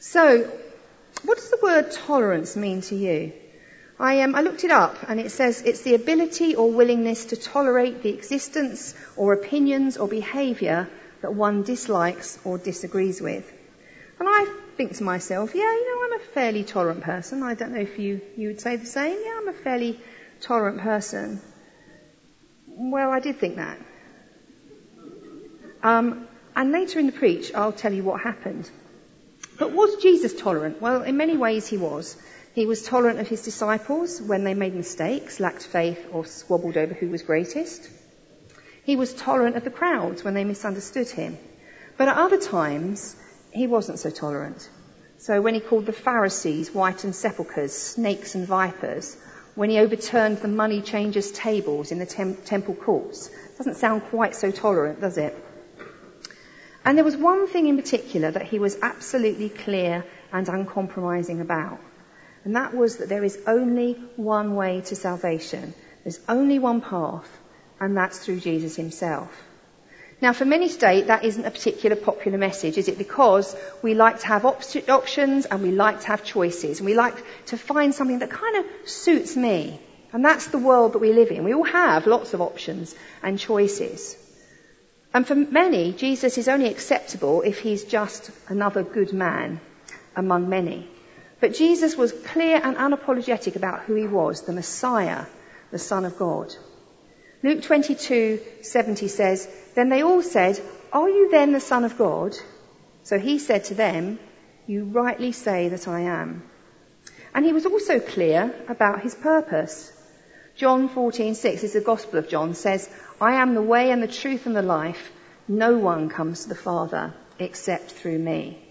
So, what does the word tolerance mean to you? I, um, I looked it up and it says it's the ability or willingness to tolerate the existence or opinions or behaviour that one dislikes or disagrees with. And I think to myself, yeah, you know, I'm a fairly tolerant person. I don't know if you, you would say the same. Yeah, I'm a fairly tolerant person. Well, I did think that. Um, and later in the preach, I'll tell you what happened. But was Jesus tolerant? Well, in many ways he was. He was tolerant of his disciples when they made mistakes, lacked faith, or squabbled over who was greatest. He was tolerant of the crowds when they misunderstood him. But at other times, he wasn't so tolerant. So when he called the Pharisees whitened sepulchres, snakes and vipers, when he overturned the money changers' tables in the tem- temple courts, doesn't sound quite so tolerant, does it? And there was one thing in particular that he was absolutely clear and uncompromising about. And that was that there is only one way to salvation. There's only one path, and that's through Jesus himself. Now, for many today, that isn't a particular popular message, is it? Because we like to have op- options and we like to have choices and we like to find something that kind of suits me. And that's the world that we live in. We all have lots of options and choices. And for many, Jesus is only acceptable if he's just another good man among many. But Jesus was clear and unapologetic about who he was, the Messiah, the Son of God. Luke 22:70 says, Then they all said, Are you then the Son of God? So he said to them, You rightly say that I am. And he was also clear about his purpose. John 14:6 is the Gospel of John says, I am the way and the truth and the life. No one comes to the Father except through me.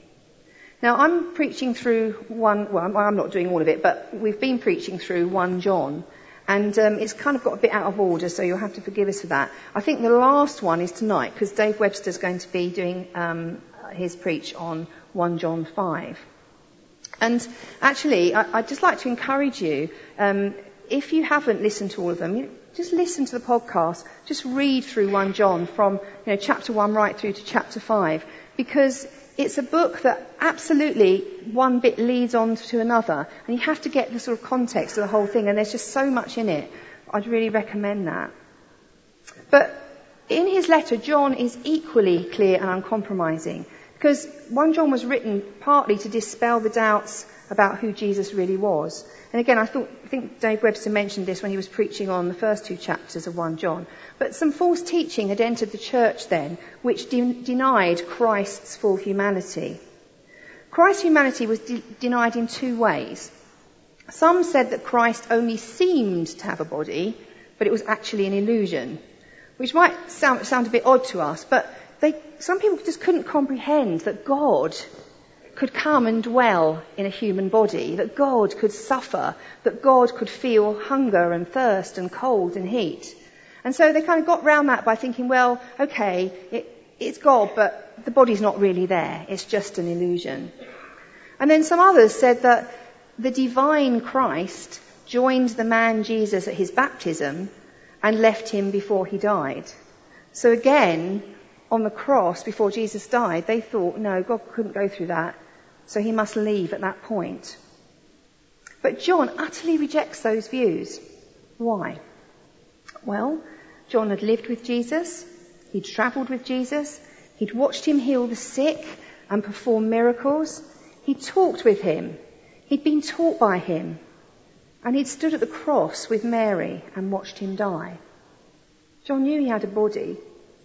Now I'm preaching through one, well I'm not doing all of it, but we've been preaching through 1 John. And um, it's kind of got a bit out of order, so you'll have to forgive us for that. I think the last one is tonight, because Dave Webster's going to be doing um, his preach on 1 John 5. And actually, I, would just like to encourage you, um, if you haven't listened to all of them, just listen to the podcast. Just read through 1 John from you know, chapter 1 right through to chapter 5. Because it's a book that absolutely one bit leads on to another, and you have to get the sort of context of the whole thing, and there's just so much in it. I'd really recommend that. But in his letter, John is equally clear and uncompromising, because 1 John was written partly to dispel the doubts about who Jesus really was. And again, I, thought, I think Dave Webster mentioned this when he was preaching on the first two chapters of 1 John. But some false teaching had entered the church then, which de- denied Christ's full humanity. Christ's humanity was de- denied in two ways. Some said that Christ only seemed to have a body, but it was actually an illusion, which might sound, sound a bit odd to us, but some people just couldn't comprehend that God could come and dwell in a human body, that God could suffer, that God could feel hunger and thirst and cold and heat. And so they kind of got round that by thinking, well, okay, it, it's God, but the body's not really there. It's just an illusion. And then some others said that the divine Christ joined the man Jesus at his baptism and left him before he died. So again, on the cross before Jesus died, they thought, no, God couldn't go through that. So he must leave at that point. But John utterly rejects those views. Why? Well, John had lived with Jesus, he'd travelled with Jesus, he'd watched him heal the sick and perform miracles, he'd talked with him, he'd been taught by him, and he'd stood at the cross with Mary and watched him die. John knew he had a body,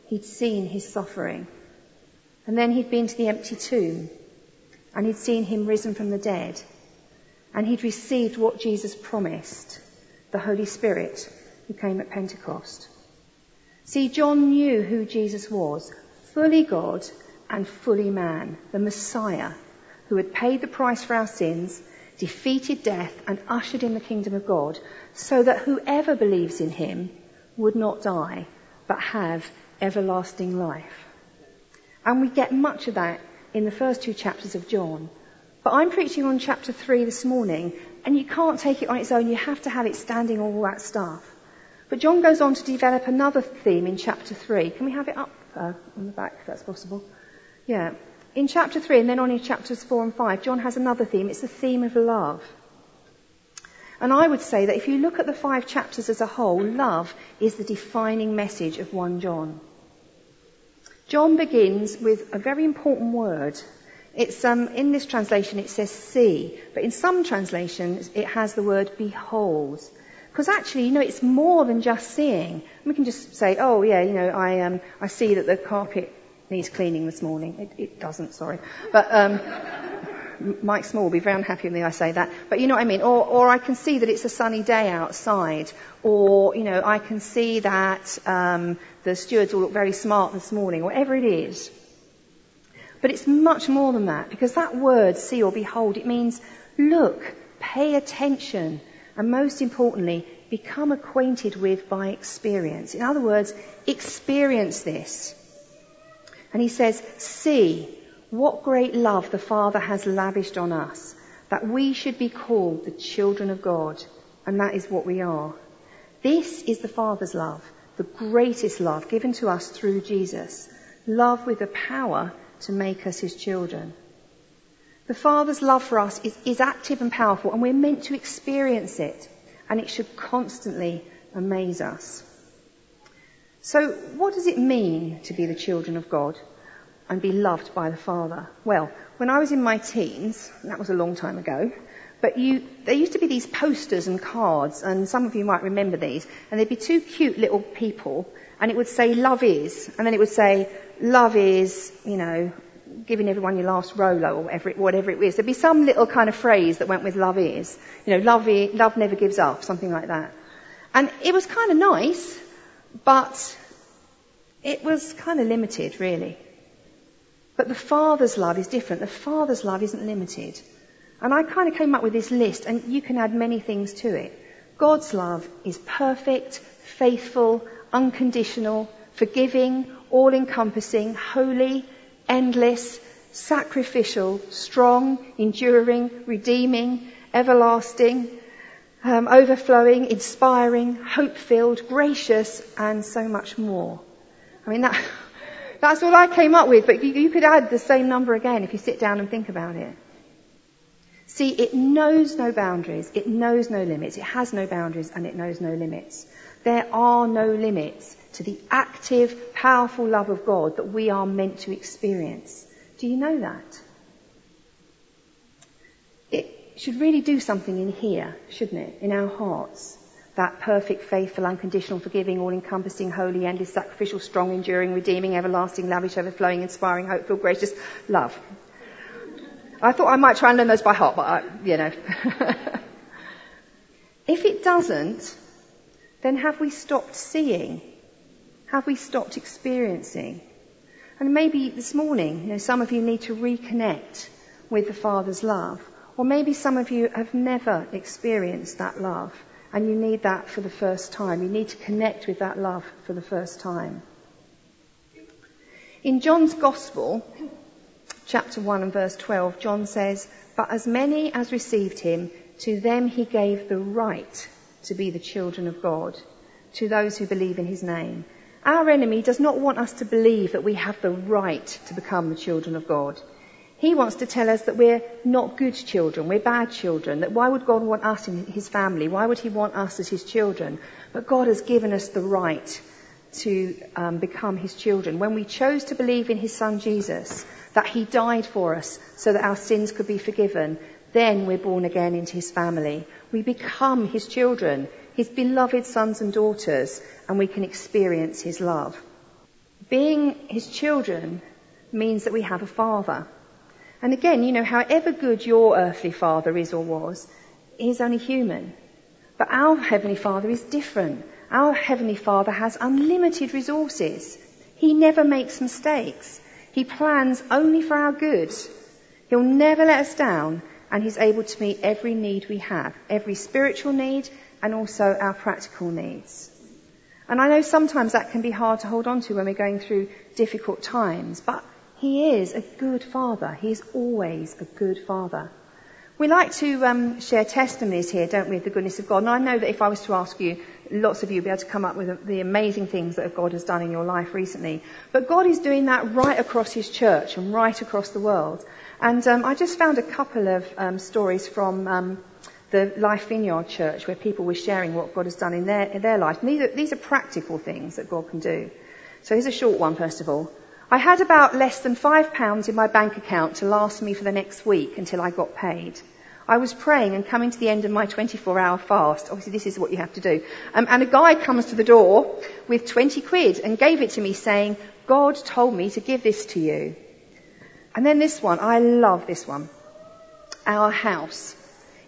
he'd seen his suffering, and then he'd been to the empty tomb and he'd seen him risen from the dead, and he'd received what Jesus promised, the Holy Spirit who came at Pentecost. See, John knew who Jesus was, fully God and fully man, the Messiah, who had paid the price for our sins, defeated death, and ushered in the kingdom of God, so that whoever believes in him would not die, but have everlasting life. And we get much of that in the first two chapters of John. But I'm preaching on chapter 3 this morning, and you can't take it on its own. You have to have it standing on all that stuff. But John goes on to develop another theme in chapter 3. Can we have it up uh, on the back if that's possible? Yeah. in chapter 3 and then on in chapters 4 and 5, John has another theme. It's the theme of love. And I would say that if you look at the five chapters as a whole, love is the defining message of 1 John. John begins with a very important word. It's um, in this translation it says see, but in some translations it has the word behold. Because actually, you know, it's more than just seeing. We can just say, oh yeah, you know, I um, I see that the carpet needs cleaning this morning. It, it doesn't, sorry, but um, Mike Small will be very unhappy with me I say that. But you know what I mean? Or, or I can see that it's a sunny day outside. Or, you know, I can see that um, the stewards all look very smart this morning. Whatever it is. But it's much more than that because that word, see or behold, it means look, pay attention, and most importantly, become acquainted with by experience. In other words, experience this. And he says, see, what great love the Father has lavished on us, that we should be called the children of God, and that is what we are. This is the Father's love, the greatest love given to us through Jesus. Love with the power to make us his children. The Father's love for us is, is active and powerful, and we're meant to experience it, and it should constantly amaze us. So, what does it mean to be the children of God? And be loved by the Father? Well, when I was in my teens, that was a long time ago, but you, there used to be these posters and cards, and some of you might remember these, and there'd be two cute little people, and it would say, love is, and then it would say, love is, you know, giving everyone your last Rolo or whatever it, whatever it is. There'd be some little kind of phrase that went with love is. You know, love, is, love never gives up, something like that. And it was kind of nice, but it was kind of limited, really. But the Father's love is different. The Father's love isn't limited. And I kind of came up with this list, and you can add many things to it. God's love is perfect, faithful, unconditional, forgiving, all encompassing, holy, endless, sacrificial, strong, enduring, redeeming, everlasting, um, overflowing, inspiring, hope filled, gracious, and so much more. I mean, that. That's all I came up with, but you, you could add the same number again if you sit down and think about it. See, it knows no boundaries, it knows no limits, it has no boundaries, and it knows no limits. There are no limits to the active, powerful love of God that we are meant to experience. Do you know that? It should really do something in here, shouldn't it? In our hearts that perfect, faithful, unconditional, forgiving, all-encompassing, holy, endless, sacrificial, strong, enduring, redeeming, everlasting, lavish, overflowing, inspiring, hopeful, gracious love. I thought I might try and learn those by heart, but I, you know. if it doesn't, then have we stopped seeing? Have we stopped experiencing? And maybe this morning, you know, some of you need to reconnect with the Father's love. Or maybe some of you have never experienced that love. And you need that for the first time. You need to connect with that love for the first time. In John's Gospel, chapter 1 and verse 12, John says, But as many as received him, to them he gave the right to be the children of God, to those who believe in his name. Our enemy does not want us to believe that we have the right to become the children of God. He wants to tell us that we're not good children, we're bad children, that why would God want us in his family? Why would he want us as his children? But God has given us the right to um, become his children. When we chose to believe in his son Jesus, that he died for us so that our sins could be forgiven, then we're born again into his family. We become his children, his beloved sons and daughters, and we can experience his love. Being his children means that we have a father. And again, you know, however good your earthly father is or was, he's only human. But our Heavenly Father is different. Our Heavenly Father has unlimited resources. He never makes mistakes. He plans only for our good. He'll never let us down and He's able to meet every need we have, every spiritual need and also our practical needs. And I know sometimes that can be hard to hold on to when we're going through difficult times, but he is a good father. He is always a good father. We like to um, share testimonies here, don't we, of the goodness of God. And I know that if I was to ask you lots of you would be able to come up with the amazing things that God has done in your life recently. But God is doing that right across His church and right across the world. And um, I just found a couple of um, stories from um, the Life Vineyard Church where people were sharing what God has done in their, in their life. And these are, these are practical things that God can do. So here's a short one, first of all. I had about less than five pounds in my bank account to last me for the next week until I got paid. I was praying and coming to the end of my 24 hour fast. Obviously this is what you have to do. Um, and a guy comes to the door with 20 quid and gave it to me saying, God told me to give this to you. And then this one, I love this one. Our house.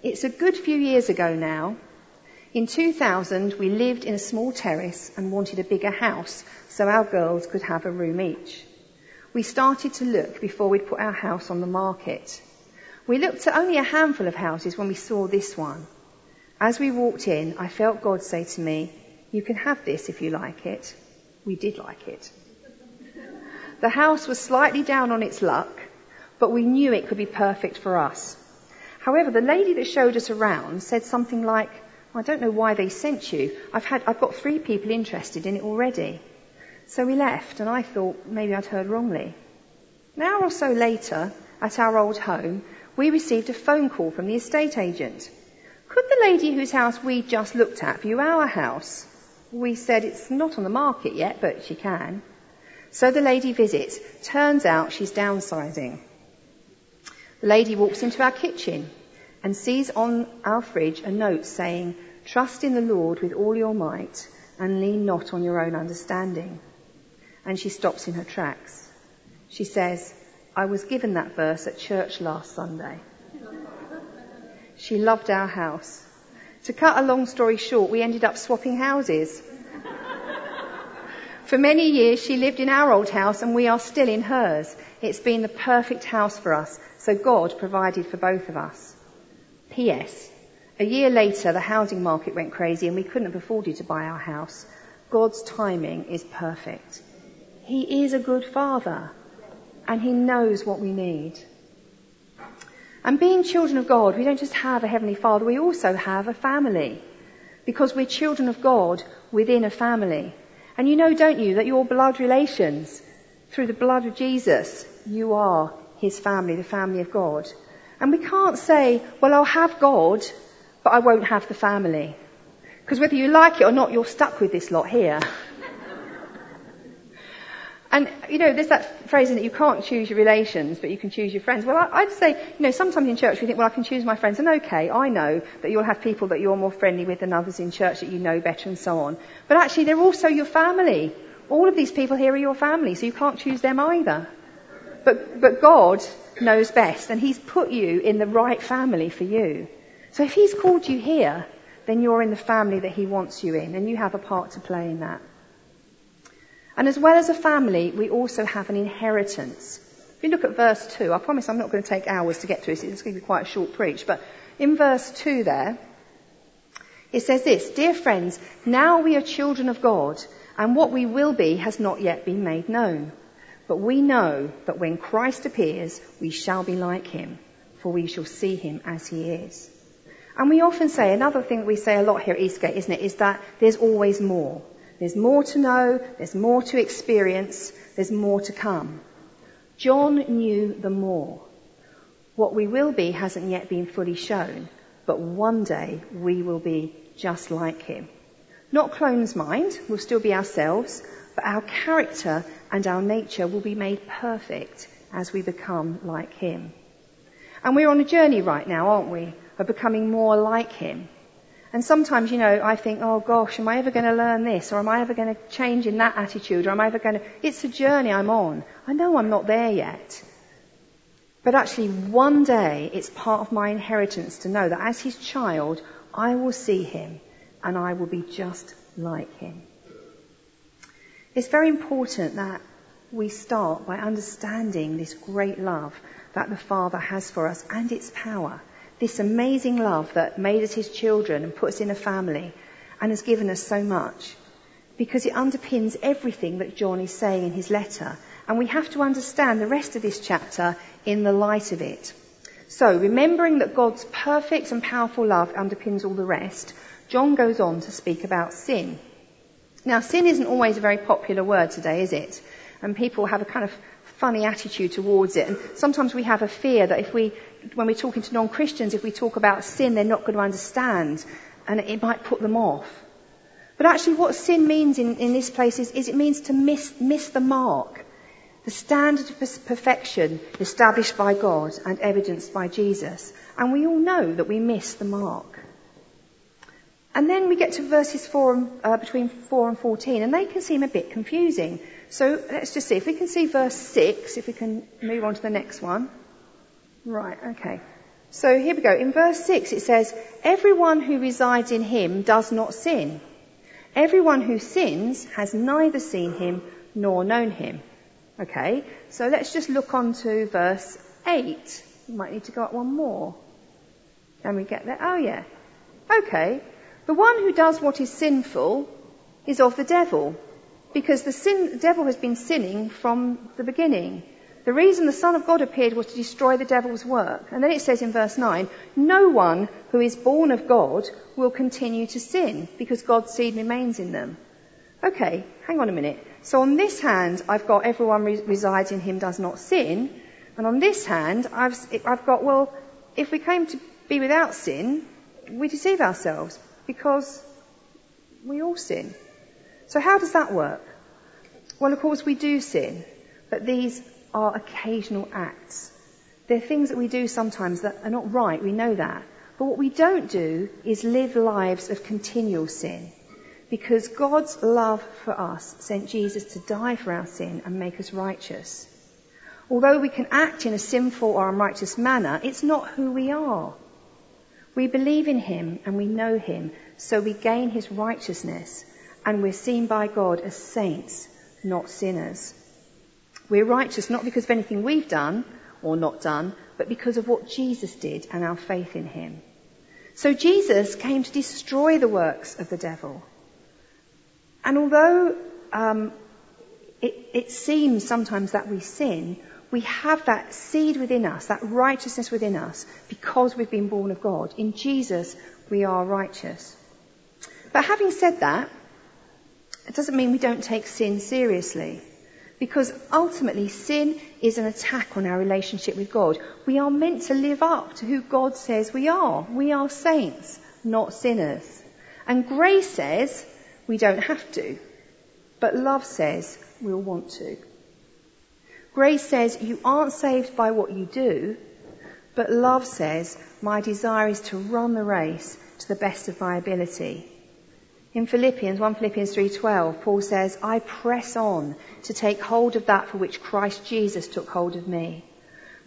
It's a good few years ago now. In 2000, we lived in a small terrace and wanted a bigger house so our girls could have a room each. We started to look before we'd put our house on the market. We looked at only a handful of houses when we saw this one. As we walked in, I felt God say to me, you can have this if you like it. We did like it. The house was slightly down on its luck, but we knew it could be perfect for us. However, the lady that showed us around said something like, I don't know why they sent you. I've had, I've got three people interested in it already. So we left and I thought maybe I'd heard wrongly. An hour or so later, at our old home, we received a phone call from the estate agent. Could the lady whose house we just looked at view our house? We said it's not on the market yet, but she can. So the lady visits. Turns out she's downsizing. The lady walks into our kitchen and sees on our fridge a note saying, Trust in the Lord with all your might and lean not on your own understanding. And she stops in her tracks. She says, I was given that verse at church last Sunday. She loved our house. To cut a long story short, we ended up swapping houses. For many years, she lived in our old house and we are still in hers. It's been the perfect house for us, so God provided for both of us. P.S. A year later, the housing market went crazy and we couldn't have afforded to buy our house. God's timing is perfect. He is a good father and he knows what we need. And being children of God, we don't just have a heavenly father, we also have a family. Because we're children of God within a family. And you know, don't you, that your blood relations, through the blood of Jesus, you are his family, the family of God. And we can't say, well, I'll have God, but I won't have the family. Because whether you like it or not, you're stuck with this lot here. And, you know, there's that phrase that you can't choose your relations, but you can choose your friends. Well, I, would say, you know, sometimes in church we think, well, I can choose my friends. And okay, I know that you'll have people that you're more friendly with than others in church that you know better and so on. But actually, they're also your family. All of these people here are your family, so you can't choose them either. But, but God knows best, and He's put you in the right family for you. So if He's called you here, then you're in the family that He wants you in, and you have a part to play in that. And as well as a family, we also have an inheritance. If you look at verse 2, I promise I'm not going to take hours to get through this, it's going to be quite a short preach, but in verse 2 there, it says this, Dear friends, now we are children of God, and what we will be has not yet been made known. But we know that when Christ appears, we shall be like him, for we shall see him as he is. And we often say, another thing that we say a lot here at Eastgate, isn't it, is that there's always more. There's more to know, there's more to experience, there's more to come. John knew the more. What we will be hasn't yet been fully shown, but one day we will be just like him. Not clone's mind, we'll still be ourselves, but our character and our nature will be made perfect as we become like him. And we're on a journey right now, aren't we, of becoming more like him. And sometimes, you know, I think, oh gosh, am I ever going to learn this? Or am I ever going to change in that attitude? Or am I ever going to, it's a journey I'm on. I know I'm not there yet. But actually, one day, it's part of my inheritance to know that as his child, I will see him and I will be just like him. It's very important that we start by understanding this great love that the Father has for us and its power this amazing love that made us his children and put us in a family and has given us so much because it underpins everything that John is saying in his letter. And we have to understand the rest of this chapter in the light of it. So, remembering that God's perfect and powerful love underpins all the rest, John goes on to speak about sin. Now, sin isn't always a very popular word today, is it? And people have a kind of funny attitude towards it. And sometimes we have a fear that if we, when we're talking to non-Christians, if we talk about sin, they're not going to understand and it might put them off. But actually what sin means in, in this place is, is, it means to miss, miss the mark. The standard of perfection established by God and evidenced by Jesus. And we all know that we miss the mark. And then we get to verses four and, uh, between 4 and 14, and they can seem a bit confusing. So let's just see if we can see verse 6, if we can move on to the next one. Right, okay. So here we go. In verse 6 it says, Everyone who resides in him does not sin. Everyone who sins has neither seen him nor known him. Okay, so let's just look on to verse 8. We might need to go up one more. Can we get there? Oh yeah. Okay. The one who does what is sinful is of the devil, because the, sin, the devil has been sinning from the beginning. The reason the Son of God appeared was to destroy the devil's work. And then it says in verse 9, no one who is born of God will continue to sin because God's seed remains in them. Okay, hang on a minute. So on this hand, I've got everyone re- resides in him does not sin. And on this hand, I've, I've got, well, if we came to be without sin, we deceive ourselves because we all sin. So how does that work? Well, of course we do sin, but these are occasional acts. They're things that we do sometimes that are not right, we know that. But what we don't do is live lives of continual sin. Because God's love for us sent Jesus to die for our sin and make us righteous. Although we can act in a sinful or unrighteous manner, it's not who we are. We believe in him and we know him, so we gain his righteousness and we're seen by God as saints, not sinners. We're righteous not because of anything we've done or not done, but because of what Jesus did and our faith in him. So Jesus came to destroy the works of the devil. And although um, it, it seems sometimes that we sin, we have that seed within us, that righteousness within us, because we've been born of God. In Jesus, we are righteous. But having said that, it doesn't mean we don't take sin seriously. Because ultimately, sin is an attack on our relationship with God. We are meant to live up to who God says we are. We are saints, not sinners. And grace says we don't have to. But love says we'll want to. Grace says you aren't saved by what you do, but love says my desire is to run the race to the best of my ability. In Philippians, 1 Philippians 3:12, Paul says, "I press on to take hold of that for which Christ Jesus took hold of me."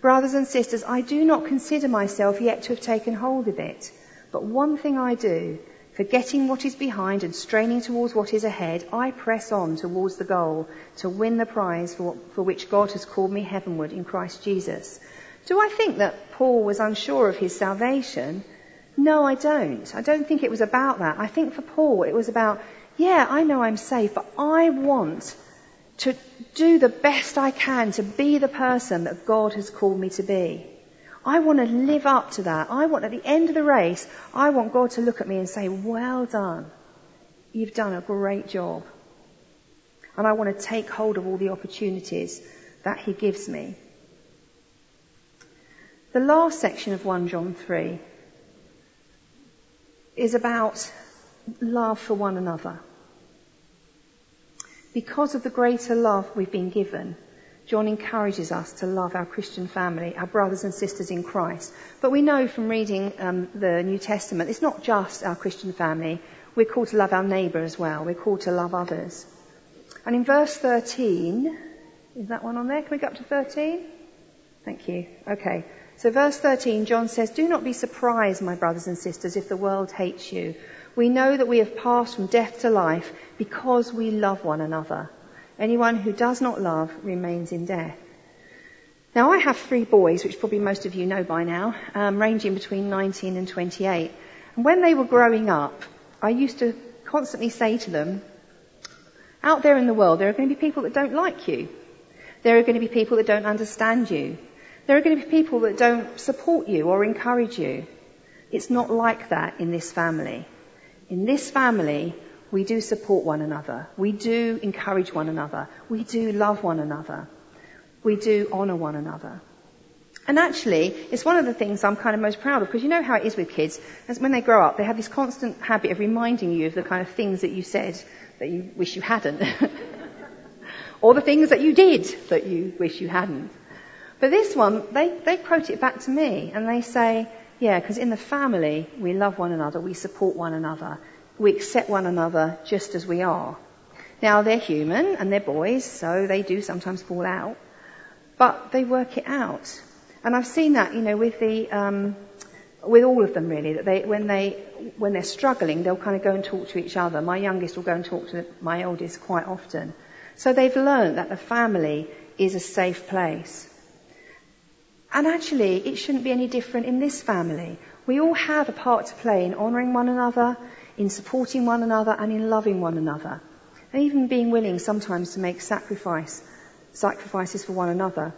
Brothers and sisters, I do not consider myself yet to have taken hold of it, but one thing I do, Forgetting what is behind and straining towards what is ahead, I press on towards the goal to win the prize for, for which God has called me heavenward in Christ Jesus. Do I think that Paul was unsure of his salvation? No, I don't. I don't think it was about that. I think for Paul it was about, yeah, I know I'm safe, but I want to do the best I can to be the person that God has called me to be. I want to live up to that. I want at the end of the race, I want God to look at me and say, well done. You've done a great job. And I want to take hold of all the opportunities that he gives me. The last section of 1 John 3 is about love for one another. Because of the greater love we've been given, John encourages us to love our Christian family, our brothers and sisters in Christ. But we know from reading um, the New Testament, it's not just our Christian family. We're called to love our neighbour as well. We're called to love others. And in verse 13, is that one on there? Can we go up to 13? Thank you. Okay. So verse 13, John says, Do not be surprised, my brothers and sisters, if the world hates you. We know that we have passed from death to life because we love one another. Anyone who does not love remains in death. Now, I have three boys, which probably most of you know by now, um, ranging between 19 and 28. And when they were growing up, I used to constantly say to them, out there in the world, there are going to be people that don't like you. There are going to be people that don't understand you. There are going to be people that don't support you or encourage you. It's not like that in this family. In this family, we do support one another. We do encourage one another. We do love one another. We do honour one another. And actually, it's one of the things I'm kind of most proud of because you know how it is with kids. As when they grow up, they have this constant habit of reminding you of the kind of things that you said that you wish you hadn't. or the things that you did that you wish you hadn't. But this one, they, they quote it back to me and they say, yeah, because in the family, we love one another, we support one another, we accept one another just as we are. Now, they're human and they're boys, so they do sometimes fall out, but they work it out. And I've seen that, you know, with the, um, with all of them really, that they, when they, when they're struggling, they'll kind of go and talk to each other. My youngest will go and talk to my eldest quite often. So they've learned that the family is a safe place. And actually, it shouldn't be any different in this family. We all have a part to play in honouring one another, in supporting one another, and in loving one another. And even being willing sometimes to make sacrifice, sacrifices for one another.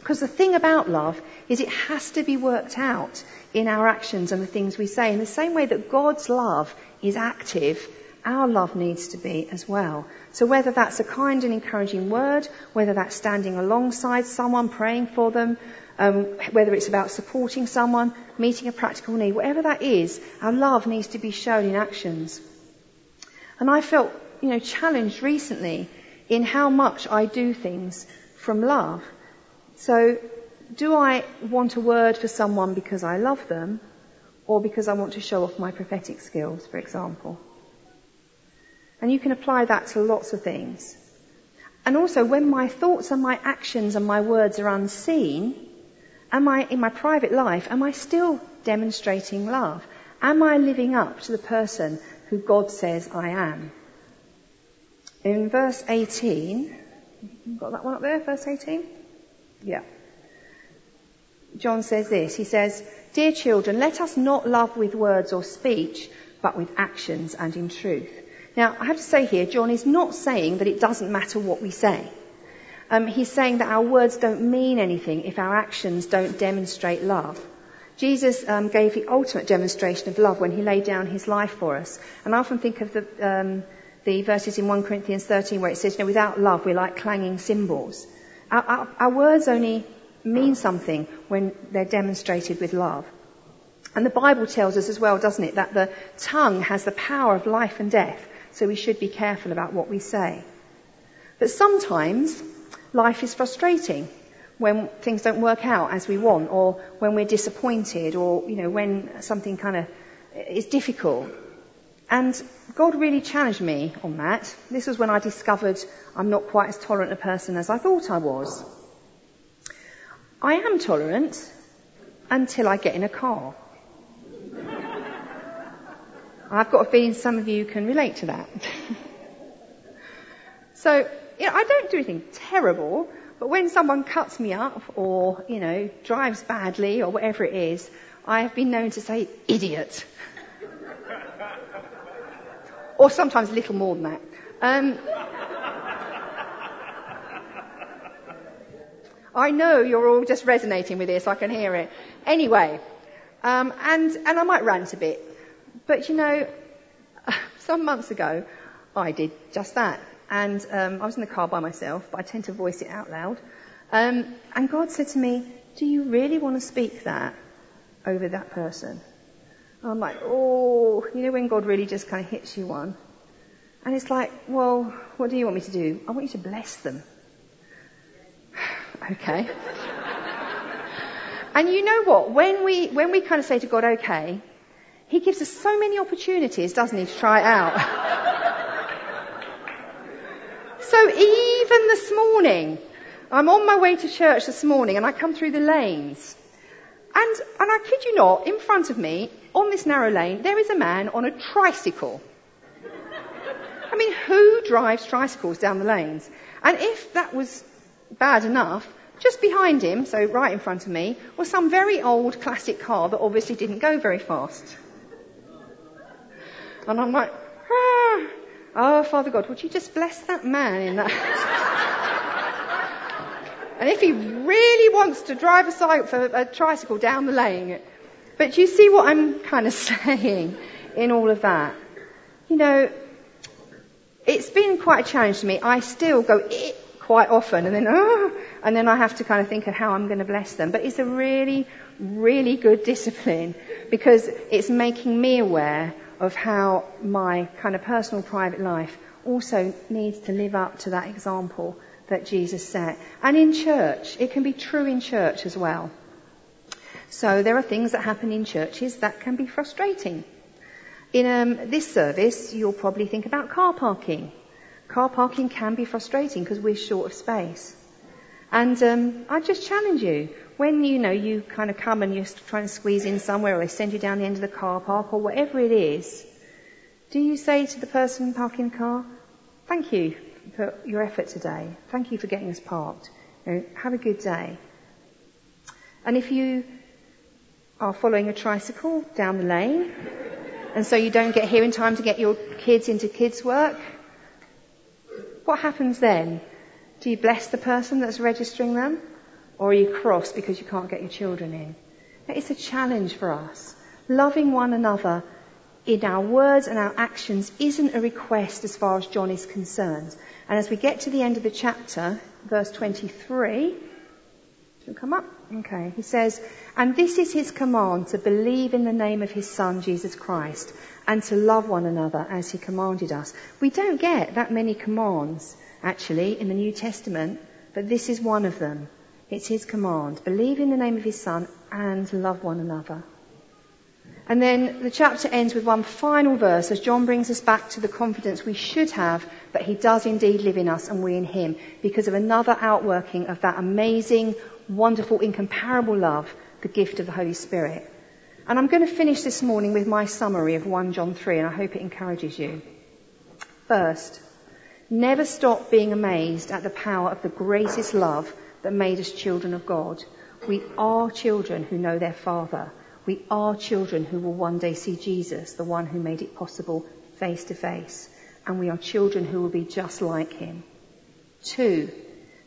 Because the thing about love is it has to be worked out in our actions and the things we say. In the same way that God's love is active, our love needs to be as well. So whether that's a kind and encouraging word, whether that's standing alongside someone, praying for them, um, whether it's about supporting someone, meeting a practical need, whatever that is, our love needs to be shown in actions. And I felt, you know, challenged recently in how much I do things from love. So, do I want a word for someone because I love them, or because I want to show off my prophetic skills, for example? And you can apply that to lots of things. And also, when my thoughts and my actions and my words are unseen, Am I, in my private life, am I still demonstrating love? Am I living up to the person who God says I am? In verse 18, got that one up there, verse 18? Yeah. John says this, he says, Dear children, let us not love with words or speech, but with actions and in truth. Now, I have to say here, John is not saying that it doesn't matter what we say. Um, he's saying that our words don't mean anything if our actions don't demonstrate love. Jesus um, gave the ultimate demonstration of love when he laid down his life for us. And I often think of the, um, the verses in 1 Corinthians 13 where it says, you know, without love we're like clanging cymbals. Our, our, our words only mean something when they're demonstrated with love. And the Bible tells us as well, doesn't it, that the tongue has the power of life and death, so we should be careful about what we say. But sometimes life is frustrating when things don't work out as we want or when we're disappointed or, you know, when something kind of is difficult. And God really challenged me on that. This was when I discovered I'm not quite as tolerant a person as I thought I was. I am tolerant until I get in a car. I've got a feeling some of you can relate to that. so you know, I don't do anything terrible, but when someone cuts me up or, you know, drives badly or whatever it is, I have been known to say, idiot. or sometimes a little more than that. Um, I know you're all just resonating with this, I can hear it. Anyway, um, and, and I might rant a bit. But you know, some months ago, I did just that and um, I was in the car by myself, but I tend to voice it out loud. Um, and God said to me, "Do you really want to speak that over that person?" And I'm like, "Oh, you know when God really just kind of hits you one." And it's like, "Well, what do you want me to do? I want you to bless them." okay. and you know what? When we when we kind of say to God, "Okay," He gives us so many opportunities, doesn't He, to try it out. So even this morning, I'm on my way to church this morning and I come through the lanes. And, and I kid you not, in front of me, on this narrow lane, there is a man on a tricycle. I mean, who drives tricycles down the lanes? And if that was bad enough, just behind him, so right in front of me, was some very old classic car that obviously didn't go very fast. And I'm like, ah, Oh, Father God, would you just bless that man in that? and if he really wants to drive a, cycle, a tricycle down the lane, but you see what I'm kind of saying in all of that? you know, it's been quite a challenge to me. I still go it quite often and then, oh, and then I have to kind of think of how I'm going to bless them. But it's a really, really good discipline because it's making me aware of how my kind of personal private life also needs to live up to that example that Jesus set. And in church, it can be true in church as well. So there are things that happen in churches that can be frustrating. In um, this service, you'll probably think about car parking. Car parking can be frustrating because we're short of space. And um, I just challenge you, when you know you kind of come and you're trying to squeeze in somewhere, or they send you down the end of the car park, or whatever it is, do you say to the person parking the car, "Thank you for your effort today. Thank you for getting us parked. You know, have a good day." And if you are following a tricycle down the lane, and so you don't get here in time to get your kids into kids' work, what happens then? Do you bless the person that's registering them? Or are you cross because you can't get your children in? It's a challenge for us. Loving one another in our words and our actions isn't a request as far as John is concerned. And as we get to the end of the chapter, verse 23, Should come up? Okay. He says, And this is his command to believe in the name of his son, Jesus Christ, and to love one another as he commanded us. We don't get that many commands, actually, in the New Testament, but this is one of them. It's his command. Believe in the name of his son and love one another. And then the chapter ends with one final verse as John brings us back to the confidence we should have that he does indeed live in us and we in him because of another outworking of that amazing, wonderful, incomparable love, the gift of the Holy Spirit. And I'm going to finish this morning with my summary of 1 John 3, and I hope it encourages you. First, never stop being amazed at the power of the greatest love that made us children of God. We are children who know their Father. We are children who will one day see Jesus, the one who made it possible face to face. And we are children who will be just like him. Two,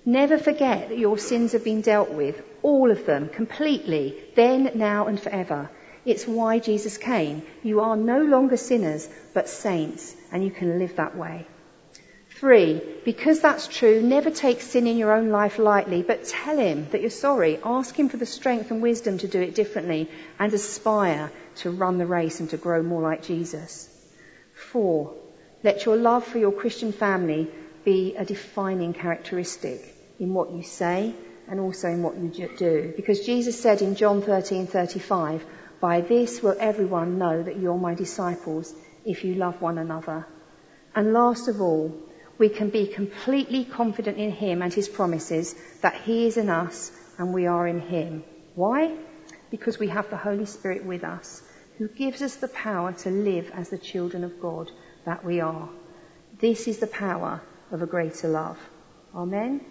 Never forget that your sins have been dealt with, all of them, completely, then, now, and forever. It's why Jesus came. You are no longer sinners, but saints, and you can live that way. Three, because that's true, never take sin in your own life lightly, but tell him that you're sorry. Ask him for the strength and wisdom to do it differently and aspire to run the race and to grow more like Jesus. Four, let your love for your Christian family be a defining characteristic in what you say and also in what you do. Because Jesus said in John 13:35, "By this will everyone know that you're my disciples if you love one another." And last of all, we can be completely confident in him and his promises that he is in us and we are in him. Why? Because we have the Holy Spirit with us, who gives us the power to live as the children of God that we are. This is the power of a greater love. Amen.